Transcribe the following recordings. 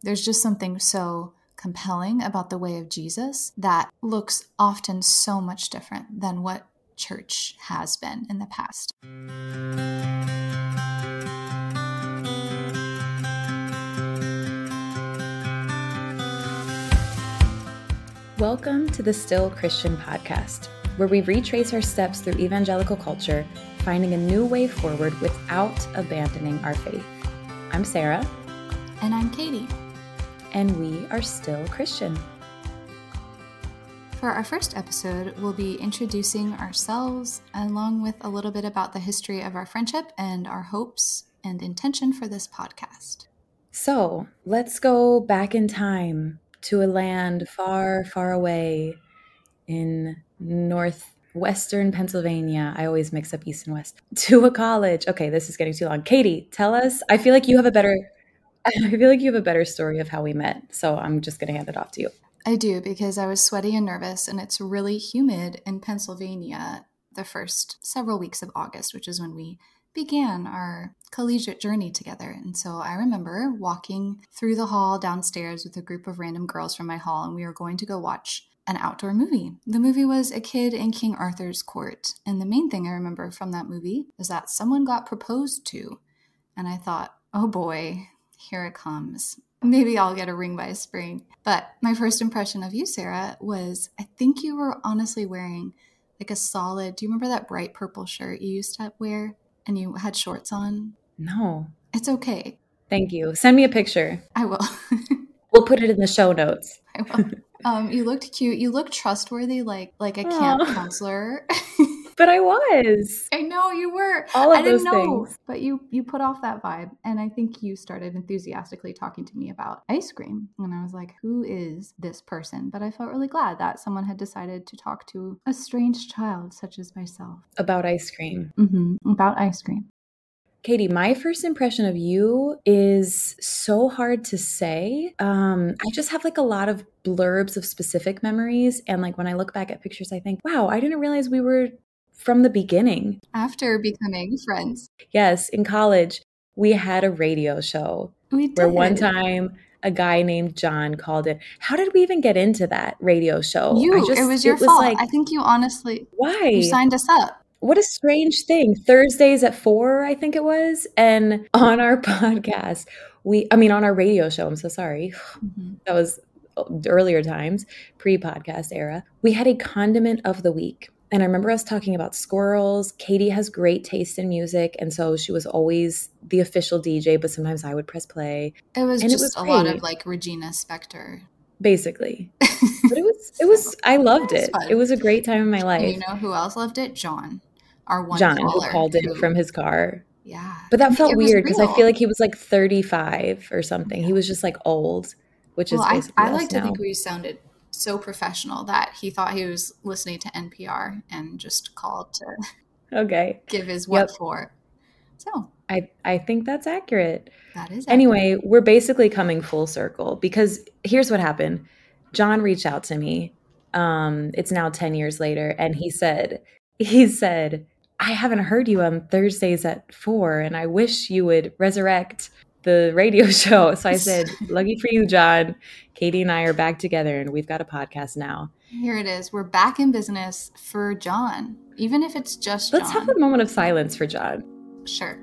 There's just something so compelling about the way of Jesus that looks often so much different than what church has been in the past. Welcome to the Still Christian podcast, where we retrace our steps through evangelical culture, finding a new way forward without abandoning our faith. I'm Sarah. And I'm Katie. And we are still Christian. For our first episode, we'll be introducing ourselves along with a little bit about the history of our friendship and our hopes and intention for this podcast. So let's go back in time to a land far, far away in northwestern Pennsylvania. I always mix up east and west. To a college. Okay, this is getting too long. Katie, tell us. I feel like you have a better I feel like you have a better story of how we met. So I'm just going to hand it off to you. I do because I was sweaty and nervous and it's really humid in Pennsylvania the first several weeks of August, which is when we began our collegiate journey together. And so I remember walking through the hall downstairs with a group of random girls from my hall, and we were going to go watch an outdoor movie. The movie was A Kid in King Arthur's Court. And the main thing I remember from that movie is that someone got proposed to. And I thought, oh boy, here it comes. Maybe I'll get a ring by spring. But my first impression of you, Sarah, was I think you were honestly wearing like a solid, do you remember that bright purple shirt you used to wear? and you had shorts on? No. It's okay. Thank you. Send me a picture. I will. we'll put it in the show notes. I will. Um, you looked cute. You looked trustworthy, like like a camp Aww. counselor. but I was. I know you were. All of I those know, things. But you you put off that vibe, and I think you started enthusiastically talking to me about ice cream, and I was like, "Who is this person?" But I felt really glad that someone had decided to talk to a strange child such as myself about ice cream. Mm-hmm, about ice cream. Katie, my first impression of you is so hard to say. Um, I just have like a lot of blurbs of specific memories. And like when I look back at pictures, I think, wow, I didn't realize we were from the beginning. After becoming friends. Yes, in college, we had a radio show. We did. Where one time a guy named John called it. How did we even get into that radio show? You, just, it was your it fault. Was like, I think you honestly, why you signed us up. What a strange thing. Thursdays at four, I think it was, and on our podcast, we, I mean, on our radio show. I'm so sorry. Mm-hmm. That was earlier times, pre-podcast era. We had a condiment of the week and I remember us talking about squirrels. Katie has great taste in music, and so she was always the official DJ, but sometimes I would press play. It was and just it was a great. lot of like Regina Spektor. Basically. but it was it was I loved it. It was, a great time in my life. And you know who else loved it? John. Our one John who called in from his car. Yeah. But that felt weird because I feel like he was like 35 or something. He was just like old, which well, is I, I like now. to think we sounded so professional that he thought he was listening to NPR and just called to okay give his what yep. for. So I I think that's accurate. That is accurate. anyway. We're basically coming full circle because here's what happened. John reached out to me. Um, it's now ten years later, and he said he said I haven't heard you on Thursdays at four, and I wish you would resurrect the radio show. So I said, Lucky for you, John. Katie and I are back together and we've got a podcast now. Here it is. We're back in business for John, even if it's just Let's John. have a moment of silence for John. Sure.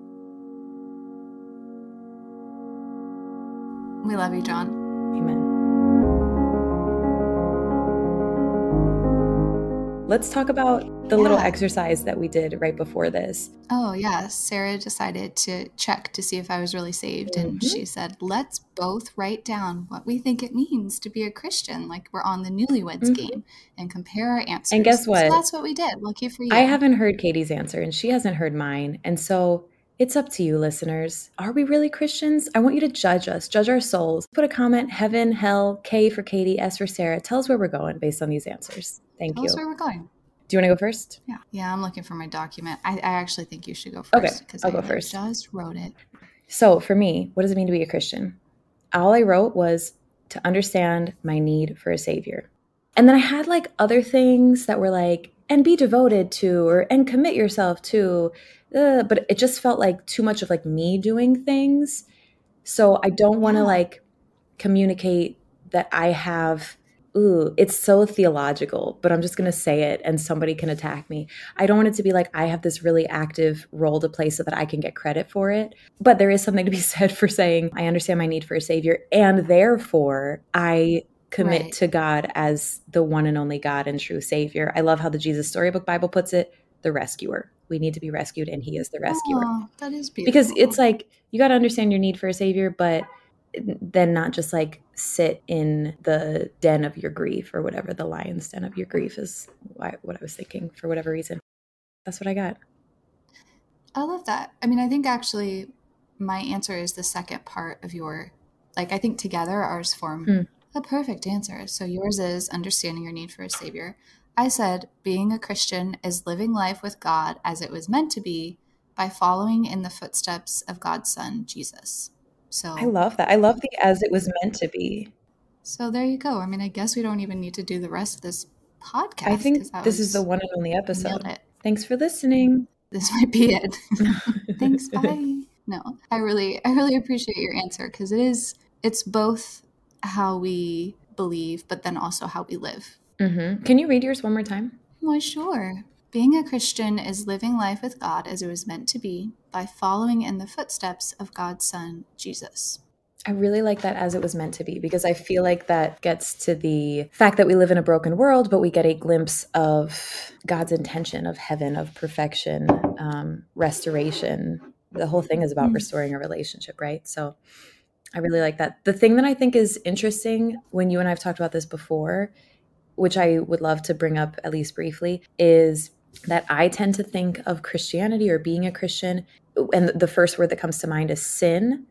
We love you, John. Amen. Let's talk about the yeah. little exercise that we did right before this. Oh, yeah. Sarah decided to check to see if I was really saved. Mm-hmm. And she said, let's both write down what we think it means to be a Christian, like we're on the newlyweds mm-hmm. game, and compare our answers. And guess what? So that's what we did. Lucky for you. I haven't heard Katie's answer, and she hasn't heard mine. And so it's up to you, listeners. Are we really Christians? I want you to judge us, judge our souls. Put a comment heaven, hell, K for Katie, S for Sarah. Tell us where we're going based on these answers. Thank Tell you. Us where we're going. Do you want to go first? Yeah. Yeah, I'm looking for my document. I, I actually think you should go first. Okay. Because I'll I go first. just wrote it. So for me, what does it mean to be a Christian? All I wrote was to understand my need for a savior. And then I had like other things that were like, and be devoted to, or and commit yourself to. Uh, but it just felt like too much of like me doing things. So I don't want to like communicate that I have ooh, it's so theological, but I'm just going to say it and somebody can attack me. I don't want it to be like I have this really active role to play so that I can get credit for it. But there is something to be said for saying, I understand my need for a savior, and therefore I commit right. to God as the one and only God and true savior. I love how the Jesus Storybook Bible puts it the rescuer. We need to be rescued, and He is the rescuer. Oh, that is beautiful. Because it's like you got to understand your need for a savior, but then not just like sit in the den of your grief or whatever the lion's den of your grief is what I was thinking for whatever reason. That's what I got. I love that. I mean, I think actually my answer is the second part of your, like, I think together ours form mm. a perfect answer. So yours is understanding your need for a savior. I said being a Christian is living life with God as it was meant to be by following in the footsteps of God's Son, Jesus. So I love that. I love the as it was meant to be. So there you go. I mean, I guess we don't even need to do the rest of this podcast. I think this is the one and only episode. Thanks for listening. This might be it. Thanks. Bye. No, I really, I really appreciate your answer because it is, it's both how we believe, but then also how we live. Mm-hmm. Can you read yours one more time? Why, sure. Being a Christian is living life with God as it was meant to be by following in the footsteps of God's Son, Jesus. I really like that as it was meant to be because I feel like that gets to the fact that we live in a broken world, but we get a glimpse of God's intention of heaven, of perfection, um, restoration. The whole thing is about mm. restoring a relationship, right? So I really like that. The thing that I think is interesting when you and I have talked about this before, which I would love to bring up at least briefly, is that I tend to think of Christianity or being a Christian, and the first word that comes to mind is sin.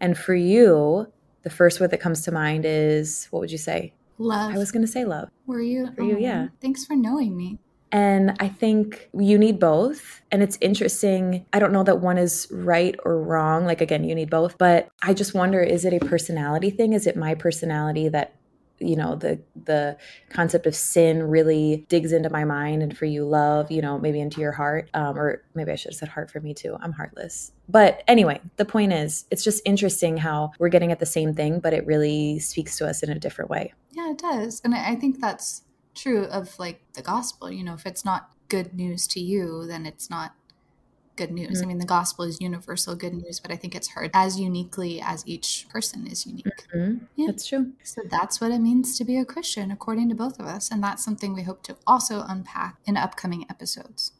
And for you, the first word that comes to mind is what would you say? Love. I was going to say love. Were you? For you, yeah. Thanks for knowing me. And I think you need both. And it's interesting. I don't know that one is right or wrong. Like, again, you need both. But I just wonder is it a personality thing? Is it my personality that you know the the concept of sin really digs into my mind and for you love you know maybe into your heart um, or maybe i should have said heart for me too. I'm heartless. But anyway the point is it's just interesting how we're getting at the same thing but it really speaks to us in a different way. Yeah it does. And i think that's true of like the gospel. You know if it's not good news to you then it's not good news. Mm-hmm. I mean, the gospel is universal good news, but I think it's heard as uniquely as each person is unique. Mm-hmm. Yeah. That's true. So that's what it means to be a Christian, according to both of us. And that's something we hope to also unpack in upcoming episodes.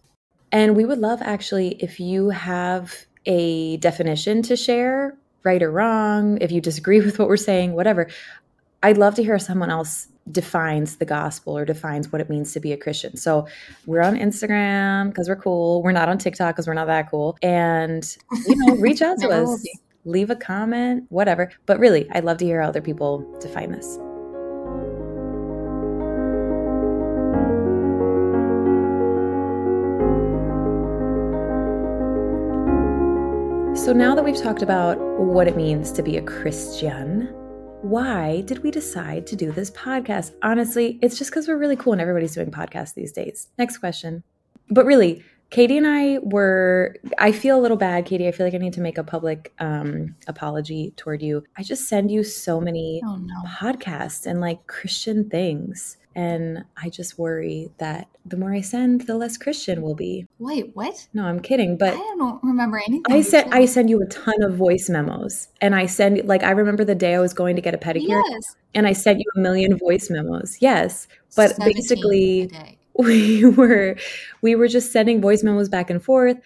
And we would love actually if you have a definition to share, right or wrong, if you disagree with what we're saying, whatever. I'd love to hear someone else defines the gospel or defines what it means to be a Christian. So we're on Instagram because we're cool. We're not on TikTok because we're not that cool. And, you know, reach out to us, leave a comment, whatever. But really, I'd love to hear how other people define this. So now that we've talked about what it means to be a Christian, why did we decide to do this podcast? Honestly, it's just because we're really cool and everybody's doing podcasts these days. Next question. But really, Katie and I were, I feel a little bad, Katie. I feel like I need to make a public um, apology toward you. I just send you so many oh, no. podcasts and like Christian things. And I just worry that the more I send, the less Christian will be. Wait, what? No, I'm kidding. But I don't remember anything. I sent I send you a ton of voice memos, and I send like I remember the day I was going to get a pedicure, yes. and I sent you a million voice memos. Yes, but basically we were we were just sending voice memos back and forth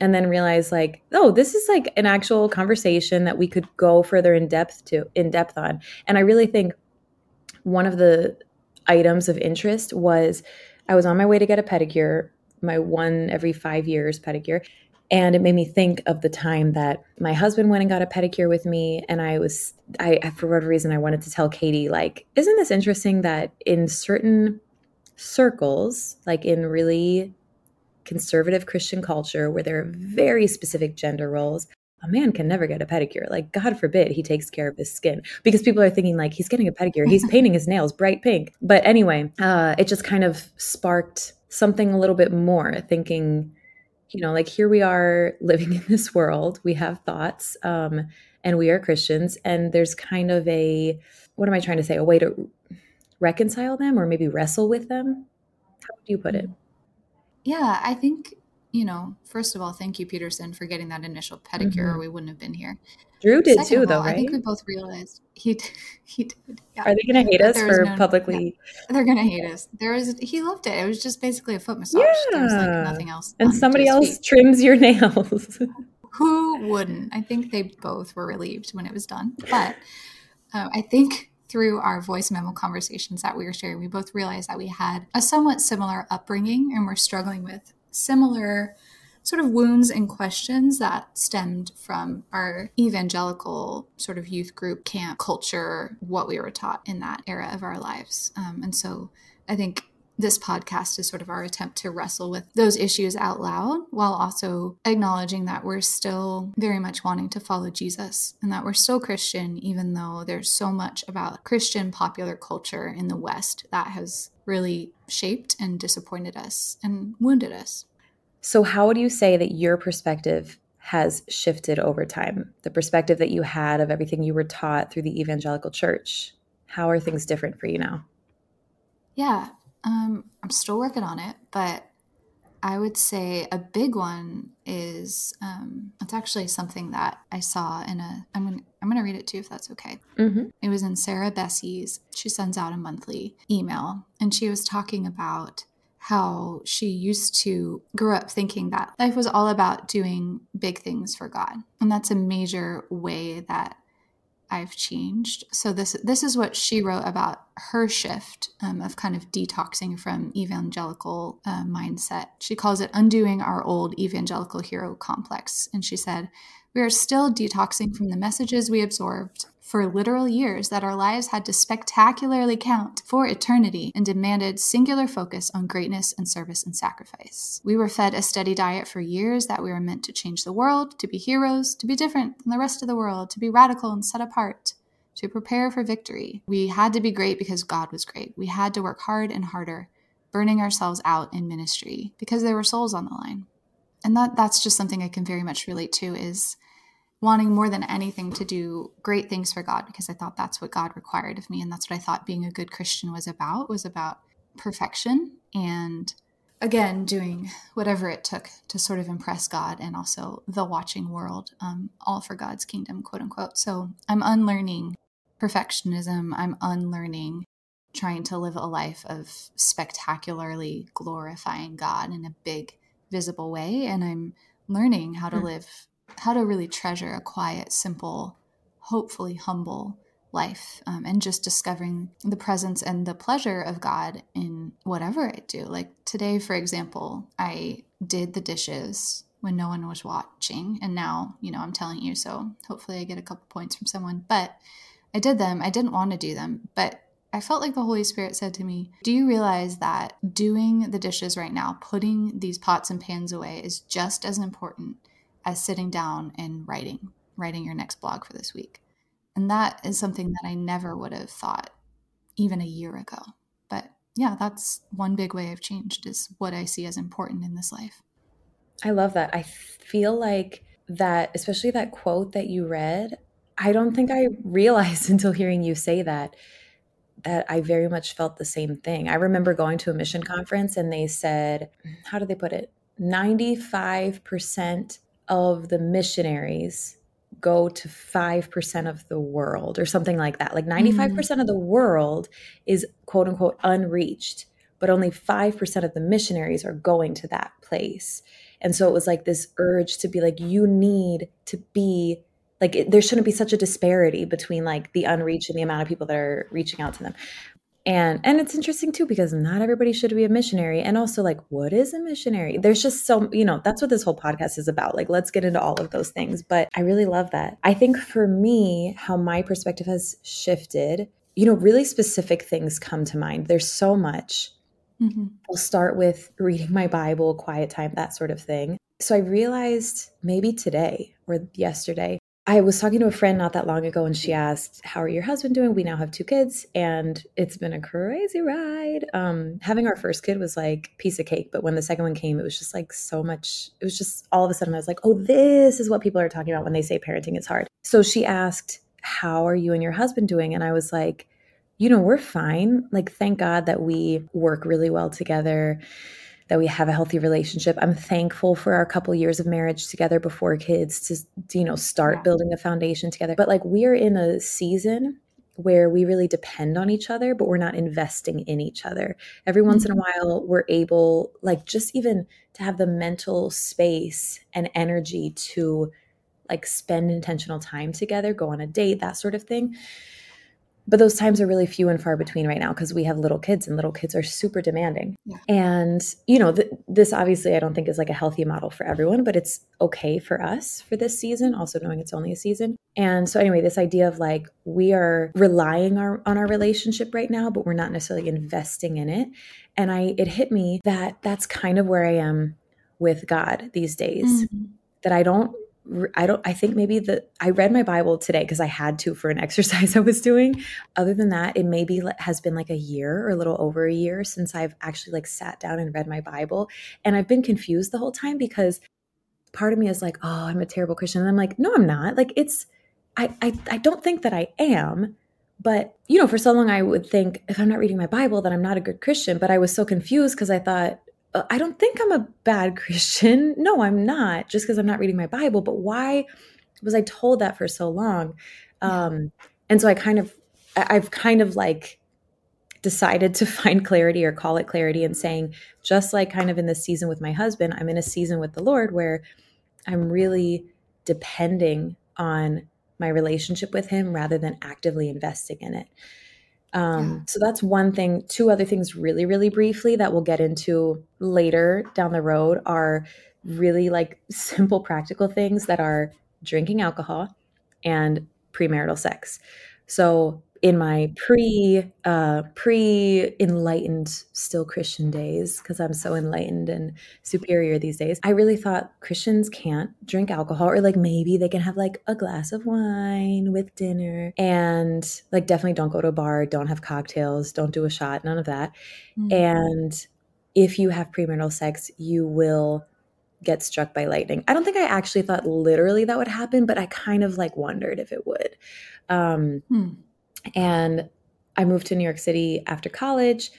and then realized like oh this is like an actual conversation that we could go further in depth to in depth on and i really think one of the items of interest was I was on my way to get a pedicure, my one every five years pedicure. And it made me think of the time that my husband went and got a pedicure with me. And I was, I, for whatever reason, I wanted to tell Katie, like, isn't this interesting that in certain circles, like in really conservative Christian culture where there are very specific gender roles, a man can never get a pedicure. Like, God forbid he takes care of his skin because people are thinking, like, he's getting a pedicure, he's painting his nails bright pink. But anyway, uh, it just kind of sparked something a little bit more thinking, you know, like here we are living in this world, we have thoughts. Um, and we are Christians. And there's kind of a, what am I trying to say? A way to reconcile them or maybe wrestle with them? How would you put it? Yeah, I think, you know, first of all, thank you, Peterson, for getting that initial pedicure, mm-hmm. or we wouldn't have been here. Drew did Second too, though, all, right? I think we both realized he he did. Yeah. Are they going to hate us for no, publicly? Yeah, they're going to hate us. There was he loved it. It was just basically a foot massage. Yeah. There was like nothing else. And somebody else feet. trims your nails. Who wouldn't? I think they both were relieved when it was done. But uh, I think through our voice memo conversations that we were sharing, we both realized that we had a somewhat similar upbringing and we're struggling with similar sort of wounds and questions that stemmed from our evangelical sort of youth group camp culture, what we were taught in that era of our lives. Um, and so I think this podcast is sort of our attempt to wrestle with those issues out loud while also acknowledging that we're still very much wanting to follow Jesus and that we're still Christian, even though there's so much about Christian popular culture in the West that has really shaped and disappointed us and wounded us. So, how would you say that your perspective has shifted over time? The perspective that you had of everything you were taught through the evangelical church. How are things different for you now? Yeah, um, I'm still working on it, but I would say a big one is um, it's actually something that I saw in a. I'm gonna I'm gonna read it too if that's okay. Mm-hmm. It was in Sarah Bessey's. She sends out a monthly email, and she was talking about how she used to grow up thinking that life was all about doing big things for God, and that's a major way that I've changed. So this this is what she wrote about her shift um, of kind of detoxing from evangelical uh, mindset. She calls it undoing our old evangelical hero complex, and she said, "We are still detoxing from the messages we absorbed for literal years that our lives had to spectacularly count for eternity and demanded singular focus on greatness and service and sacrifice. We were fed a steady diet for years that we were meant to change the world, to be heroes, to be different than the rest of the world, to be radical and set apart. To prepare for victory. We had to be great because God was great. We had to work hard and harder, burning ourselves out in ministry because there were souls on the line. And that that's just something I can very much relate to is wanting more than anything to do great things for God because I thought that's what God required of me and that's what I thought being a good Christian was about was about perfection and again doing whatever it took to sort of impress God and also the watching world um, all for God's kingdom quote unquote. So I'm unlearning perfectionism. I'm unlearning trying to live a life of spectacularly glorifying God in a big visible way and I'm learning how to mm. live how to really treasure a quiet, simple, hopefully humble life um, and just discovering the presence and the pleasure of God in whatever I do. Like today, for example, I did the dishes when no one was watching. And now, you know, I'm telling you, so hopefully I get a couple points from someone. But I did them. I didn't want to do them, but I felt like the Holy Spirit said to me, Do you realize that doing the dishes right now, putting these pots and pans away, is just as important as sitting down and writing, writing your next blog for this week. And that is something that I never would have thought even a year ago. But yeah, that's one big way I've changed is what I see as important in this life. I love that. I feel like that, especially that quote that you read, I don't think I realized until hearing you say that that I very much felt the same thing. I remember going to a mission conference and they said, how do they put it? 95% of the missionaries go to 5% of the world or something like that. Like 95% mm. of the world is quote unquote unreached, but only 5% of the missionaries are going to that place. And so it was like this urge to be like, you need to be like, it, there shouldn't be such a disparity between like the unreached and the amount of people that are reaching out to them. And and it's interesting too because not everybody should be a missionary. And also like what is a missionary? There's just so you know that's what this whole podcast is about. Like let's get into all of those things. But i really love that. I think for me how my perspective has shifted you know really specific things come to mind. There's so much. Mm-hmm. i'll start with reading my bible quiet time that sort of thing. So i realized maybe today or yesterday I was talking to a friend not that long ago and she asked, How are your husband doing? We now have two kids and it's been a crazy ride. Um, having our first kid was like piece of cake, but when the second one came, it was just like so much. It was just all of a sudden I was like, Oh, this is what people are talking about when they say parenting is hard. So she asked, How are you and your husband doing? And I was like, You know, we're fine. Like, thank God that we work really well together that we have a healthy relationship. I'm thankful for our couple years of marriage together before kids to, you know, start building a foundation together. But like we're in a season where we really depend on each other, but we're not investing in each other. Every once in a mm-hmm. while, we're able, like, just even to have the mental space and energy to like spend intentional time together, go on a date, that sort of thing but those times are really few and far between right now because we have little kids and little kids are super demanding yeah. and you know th- this obviously i don't think is like a healthy model for everyone but it's okay for us for this season also knowing it's only a season and so anyway this idea of like we are relying our, on our relationship right now but we're not necessarily investing in it and i it hit me that that's kind of where i am with god these days mm-hmm. that i don't I don't, I think maybe the, I read my Bible today because I had to for an exercise I was doing. Other than that, it maybe has been like a year or a little over a year since I've actually like sat down and read my Bible. And I've been confused the whole time because part of me is like, oh, I'm a terrible Christian. And I'm like, no, I'm not. Like it's, I, I, I don't think that I am. But, you know, for so long I would think if I'm not reading my Bible, then I'm not a good Christian. But I was so confused because I thought, I don't think I'm a bad Christian. No, I'm not, just because I'm not reading my Bible. But why was I told that for so long? Um, and so I kind of, I've kind of like decided to find clarity or call it clarity and saying, just like kind of in this season with my husband, I'm in a season with the Lord where I'm really depending on my relationship with Him rather than actively investing in it. Um, yeah. So that's one thing. Two other things, really, really briefly, that we'll get into later down the road are really like simple, practical things that are drinking alcohol and premarital sex. So in my pre uh, pre enlightened still Christian days because I'm so enlightened and superior these days. I really thought Christians can't drink alcohol or like maybe they can have like a glass of wine with dinner and like definitely don't go to a bar, don't have cocktails, don't do a shot, none of that. Mm-hmm. And if you have premarital sex, you will get struck by lightning. I don't think I actually thought literally that would happen, but I kind of like wondered if it would. Um, hmm and I moved to New York City after college.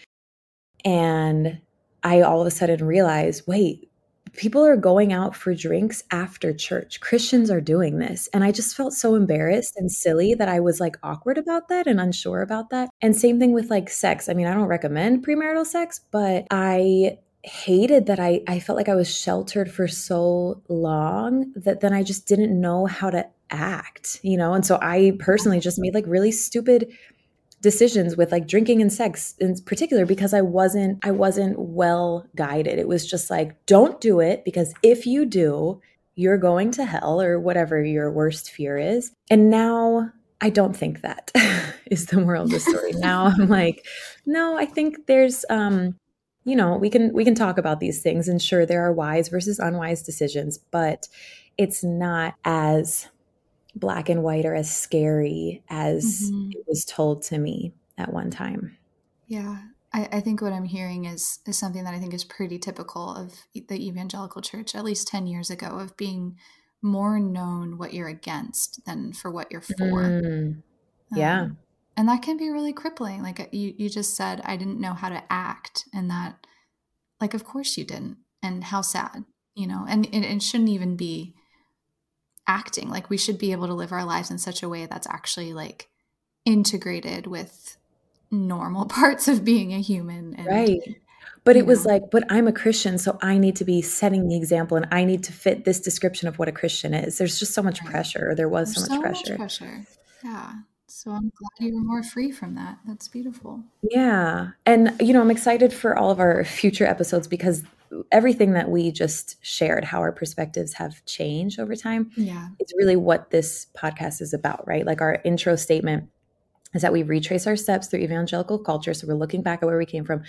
And I all of a sudden realized wait, people are going out for drinks after church. Christians are doing this. And I just felt so embarrassed and silly that I was like awkward about that and unsure about that. And same thing with like sex. I mean, I don't recommend premarital sex, but I hated that I, I felt like I was sheltered for so long that then I just didn't know how to act, you know? And so I personally just made like really stupid decisions with like drinking and sex in particular because I wasn't I wasn't well guided. It was just like don't do it because if you do, you're going to hell or whatever your worst fear is. And now I don't think that is the moral of the story. now I'm like, no, I think there's um you know, we can we can talk about these things and sure there are wise versus unwise decisions, but it's not as black and white or as scary as mm-hmm. it was told to me at one time. Yeah. I, I, think what I'm hearing is is something that I think is pretty typical of the evangelical church, at least 10 years ago, of being more known what you're against than for what you're for. Mm. Yeah. Um, and that can be really crippling like uh, you you just said i didn't know how to act and that like of course you didn't and how sad you know and it, it shouldn't even be acting like we should be able to live our lives in such a way that's actually like integrated with normal parts of being a human and, right but it know. was like but i'm a christian so i need to be setting the example and i need to fit this description of what a christian is there's just so much right. pressure there was There's so much so pressure much pressure yeah so I'm glad you were more free from that. That's beautiful. Yeah. And, you know, I'm excited for all of our future episodes because everything that we just shared, how our perspectives have changed over time, yeah, it's really what this podcast is about, right? Like our intro statement is that we retrace our steps through evangelical culture. So we're looking back at where we came from,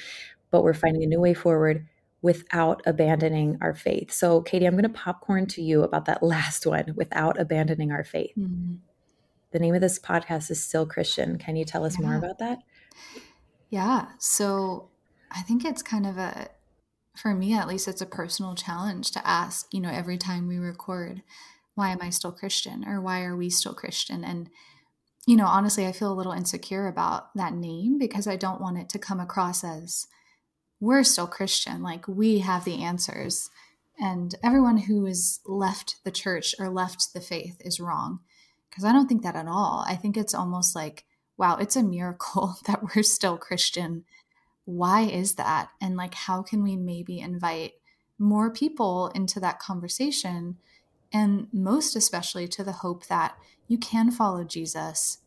but we're finding a new way forward without abandoning our faith. So, Katie, I'm going to popcorn to you about that last one without abandoning our faith. Mm-hmm. The name of this podcast is Still Christian. Can you tell us yeah. more about that? Yeah. So, I think it's kind of a, for me at least, it's a personal challenge to ask, you know, every time we record, why am I still Christian or why are we still Christian? And, you know, honestly, I feel a little insecure about that name because I don't want it to come across as, we're still Christian, like we have the answers. And everyone who has left the church or left the faith is wrong. Because I don't think that at all. I think it's almost like, wow, it's a miracle that we're still Christian. Why is that? And like, how can we maybe invite more people into that conversation? And most especially to the hope that you can follow Jesus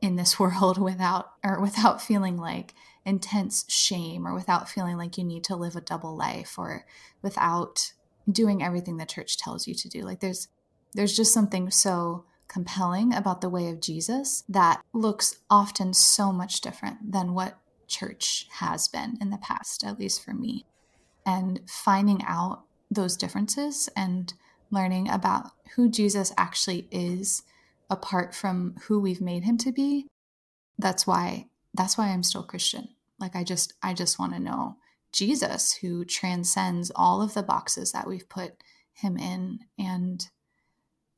in this world without or without feeling like intense shame or without feeling like you need to live a double life or without doing everything the church tells you to do like there's there's just something so compelling about the way of Jesus that looks often so much different than what church has been in the past at least for me. And finding out those differences and learning about who Jesus actually is apart from who we've made him to be that's why that's why I'm still Christian. Like I just I just want to know Jesus who transcends all of the boxes that we've put him in. And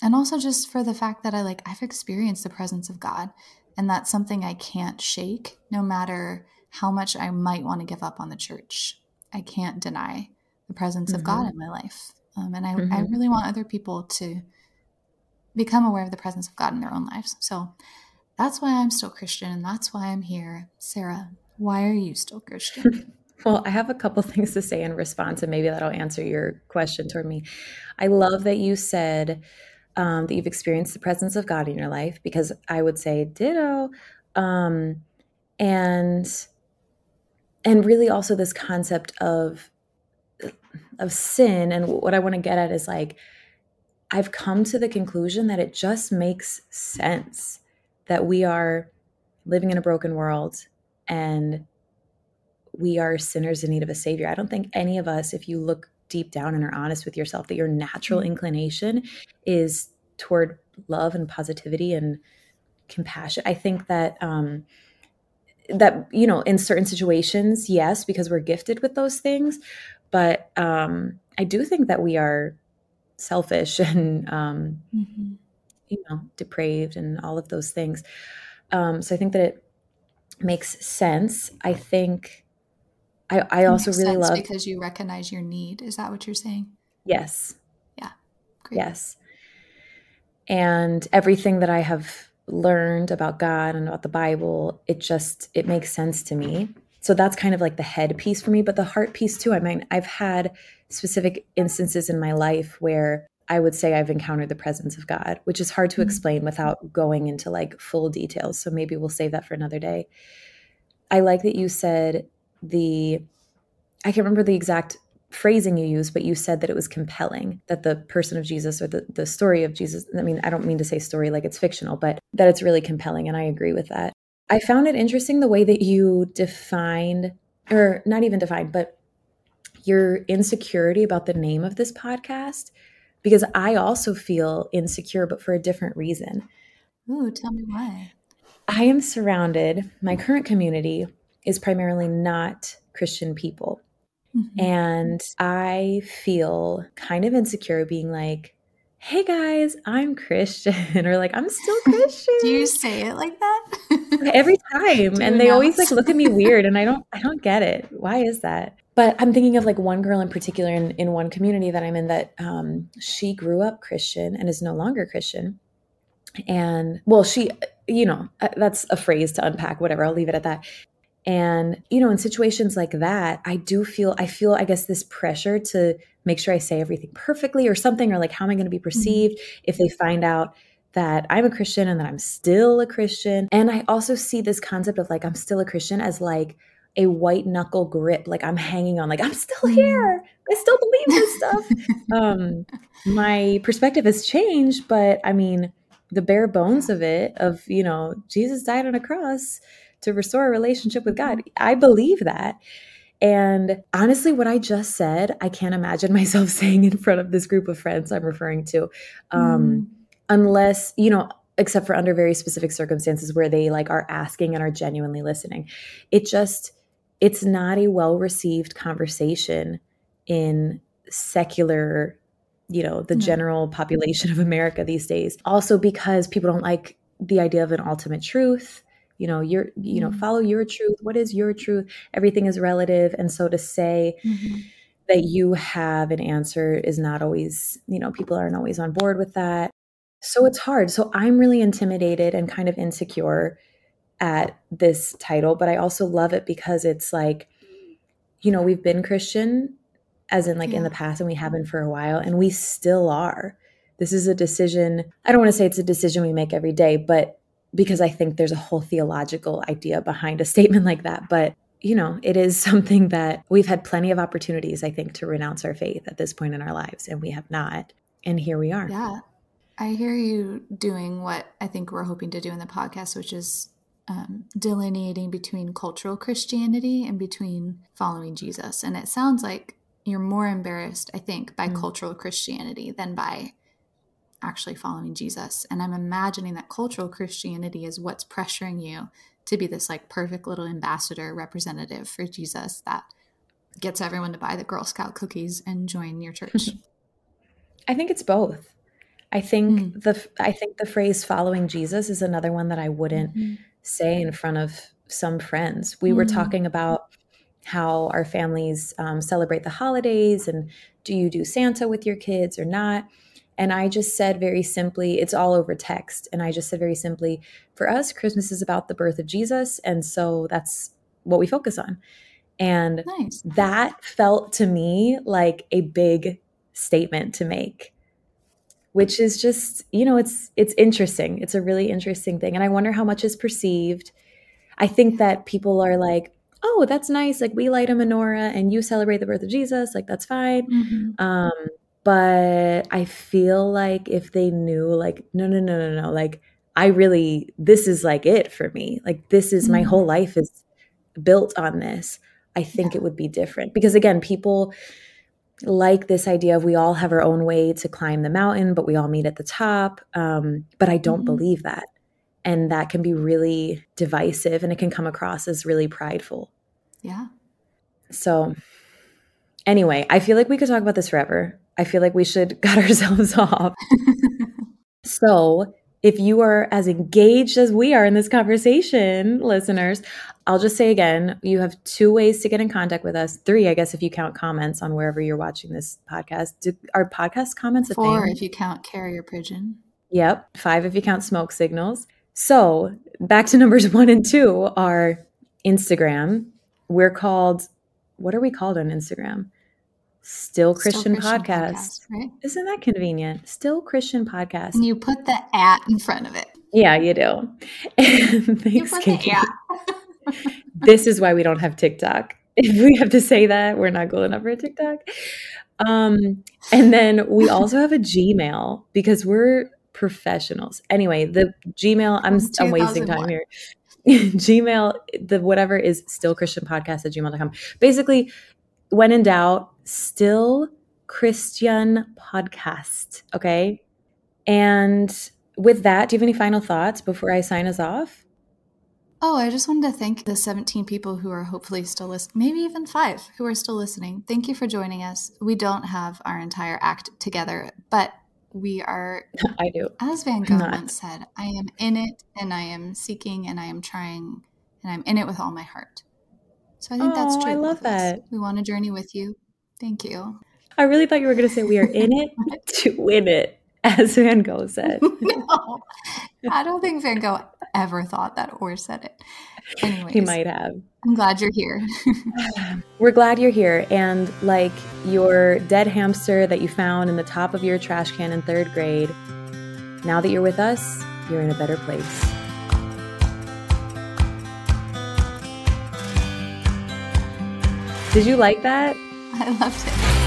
and also just for the fact that I like I've experienced the presence of God and that's something I can't shake no matter how much I might want to give up on the church. I can't deny the presence mm-hmm. of God mm-hmm. in my life. Um, and I, mm-hmm. I really want other people to become aware of the presence of God in their own lives. So that's why I'm still Christian and that's why I'm here. Sarah, why are you still Christian? well, I have a couple things to say in response, and maybe that'll answer your question toward me. I love that you said um, that you've experienced the presence of God in your life because I would say ditto. Um, and and really also this concept of of sin and what I want to get at is like I've come to the conclusion that it just makes sense that we are living in a broken world and we are sinners in need of a savior. I don't think any of us, if you look deep down and are honest with yourself, that your natural mm-hmm. inclination is toward love and positivity and compassion. I think that um, that you know, in certain situations, yes, because we're gifted with those things, but um, I do think that we are selfish and um, mm-hmm. you know depraved and all of those things. Um, so I think that it makes sense. I think I, I also really love because you recognize your need. Is that what you're saying? Yes. Yeah. Great. Yes. And everything that I have learned about God and about the Bible, it just it makes sense to me. So that's kind of like the head piece for me, but the heart piece too. I mean, I've had specific instances in my life where I would say I've encountered the presence of God, which is hard to mm-hmm. explain without going into like full details. So maybe we'll save that for another day. I like that you said the, I can't remember the exact phrasing you used, but you said that it was compelling that the person of Jesus or the, the story of Jesus, I mean, I don't mean to say story like it's fictional, but that it's really compelling. And I agree with that. I found it interesting the way that you defined, or not even defined, but your insecurity about the name of this podcast because I also feel insecure, but for a different reason. Ooh, tell me why. I am surrounded, my current community is primarily not Christian people. Mm-hmm. And I feel kind of insecure being like, hey guys, I'm Christian, or like, I'm still Christian. Do you say it like that? Every time. and they always like look at me weird and I don't I don't get it. Why is that? but I'm thinking of like one girl in particular in, in one community that I'm in that um, she grew up Christian and is no longer Christian. And well, she, you know, uh, that's a phrase to unpack, whatever. I'll leave it at that. And, you know, in situations like that, I do feel, I feel, I guess, this pressure to make sure I say everything perfectly or something, or like, how am I going to be mm-hmm. perceived mm-hmm. if they find out that I'm a Christian and that I'm still a Christian? And I also see this concept of like, I'm still a Christian as like, a white knuckle grip like i'm hanging on like i'm still mm. here i still believe this stuff um my perspective has changed but i mean the bare bones of it of you know jesus died on a cross to restore a relationship with god i believe that And honestly, what I just said, I can't imagine myself saying in front of this group of friends I'm referring to. Um, mm. Unless, you know, except for under very specific circumstances where they like are asking and are genuinely listening. It just, it's not a well received conversation in secular you know the general population of america these days also because people don't like the idea of an ultimate truth you know your you know mm-hmm. follow your truth. What is your truth? Everything is relative. And so to say mm-hmm. that you have an answer is not always you know people aren't always on board with that. So it's hard. So i'm really intimidated and kind of insecure at this title but i also love it because it's like you know we've been christian as in like yeah. in the past and we have been for a while and we still are. This is a decision i don't want to say it's a decision we make every day but because I think there's a whole theological idea behind a statement like that. But, you know, it is something that we've had plenty of opportunities, I think, to renounce our faith at this point in our lives, and we have not. And here we are. Yeah. I hear you doing what I think we're hoping to do in the podcast, which is um, delineating between cultural Christianity and between following Jesus. And it sounds like you're more embarrassed, I think, by mm. cultural Christianity than by actually following Jesus. And I'm imagining that cultural Christianity is what's pressuring you to be this like perfect little ambassador representative for Jesus that gets everyone to buy the Girl Scout cookies and join your church. I think it's both. I think mm. the I think the phrase following Jesus is another one that I wouldn't mm-hmm. say in front of some friends. We mm. were talking about how our families um, celebrate the holidays and do you do Santa with your kids or not? And I just said very simply, it's all over text. And I just said very simply, for us, Christmas is about the birth of Jesus. And so that's what we focus on. And nice. that felt to me like a big statement to make which is just you know it's it's interesting it's a really interesting thing and i wonder how much is perceived i think that people are like oh that's nice like we light a menorah and you celebrate the birth of jesus like that's fine mm-hmm. um but I feel like if they knew, like, no, no, no, no, no, like, I really, this is like it for me. Like, this is mm-hmm. my whole life is built on this. I think yeah. it would be different because, again, people like this idea of we all have our own way to climb the mountain, but we all meet at the top. Um, but I don't mm-hmm. believe that. And that can be really divisive and it can come across as really prideful. Yeah. So, anyway, I feel like we could talk about this forever. I feel like we should cut ourselves off. so, if you are as engaged as we are in this conversation, listeners, I'll just say again, you have two ways to get in contact with us. Three, I guess, if you count comments on wherever you're watching this podcast. Do, are podcast comments a Four, if you count carrier pigeon. Yep. Five, if you count smoke signals. So, back to numbers one and two are Instagram. We're called, what are we called on Instagram? Still Christian, Still Christian podcast. podcast. right? Isn't that convenient? Still Christian podcast. And you put the at in front of it. Yeah, you do. Thanks, Kiki. this is why we don't have TikTok. If we have to say that, we're not cool enough for a TikTok. Um, and then we also have a Gmail because we're professionals. Anyway, the Gmail, I'm, I'm wasting time here. Gmail, the whatever is still Christian podcast at gmail.com. Basically, when in doubt, still Christian podcast. Okay. And with that, do you have any final thoughts before I sign us off? Oh, I just wanted to thank the 17 people who are hopefully still listening, maybe even five who are still listening. Thank you for joining us. We don't have our entire act together, but we are. I do. As Van Gogh once said, I am in it and I am seeking and I am trying and I'm in it with all my heart. So I think oh, that's true. I love that. We want to journey with you. Thank you. I really thought you were going to say we are in it to win it, as Van Gogh said. no, I don't think Van Gogh ever thought that or said it. Anyways, he might have. I'm glad you're here. We're glad you're here. And like your dead hamster that you found in the top of your trash can in third grade, now that you're with us, you're in a better place. Did you like that? I loved it.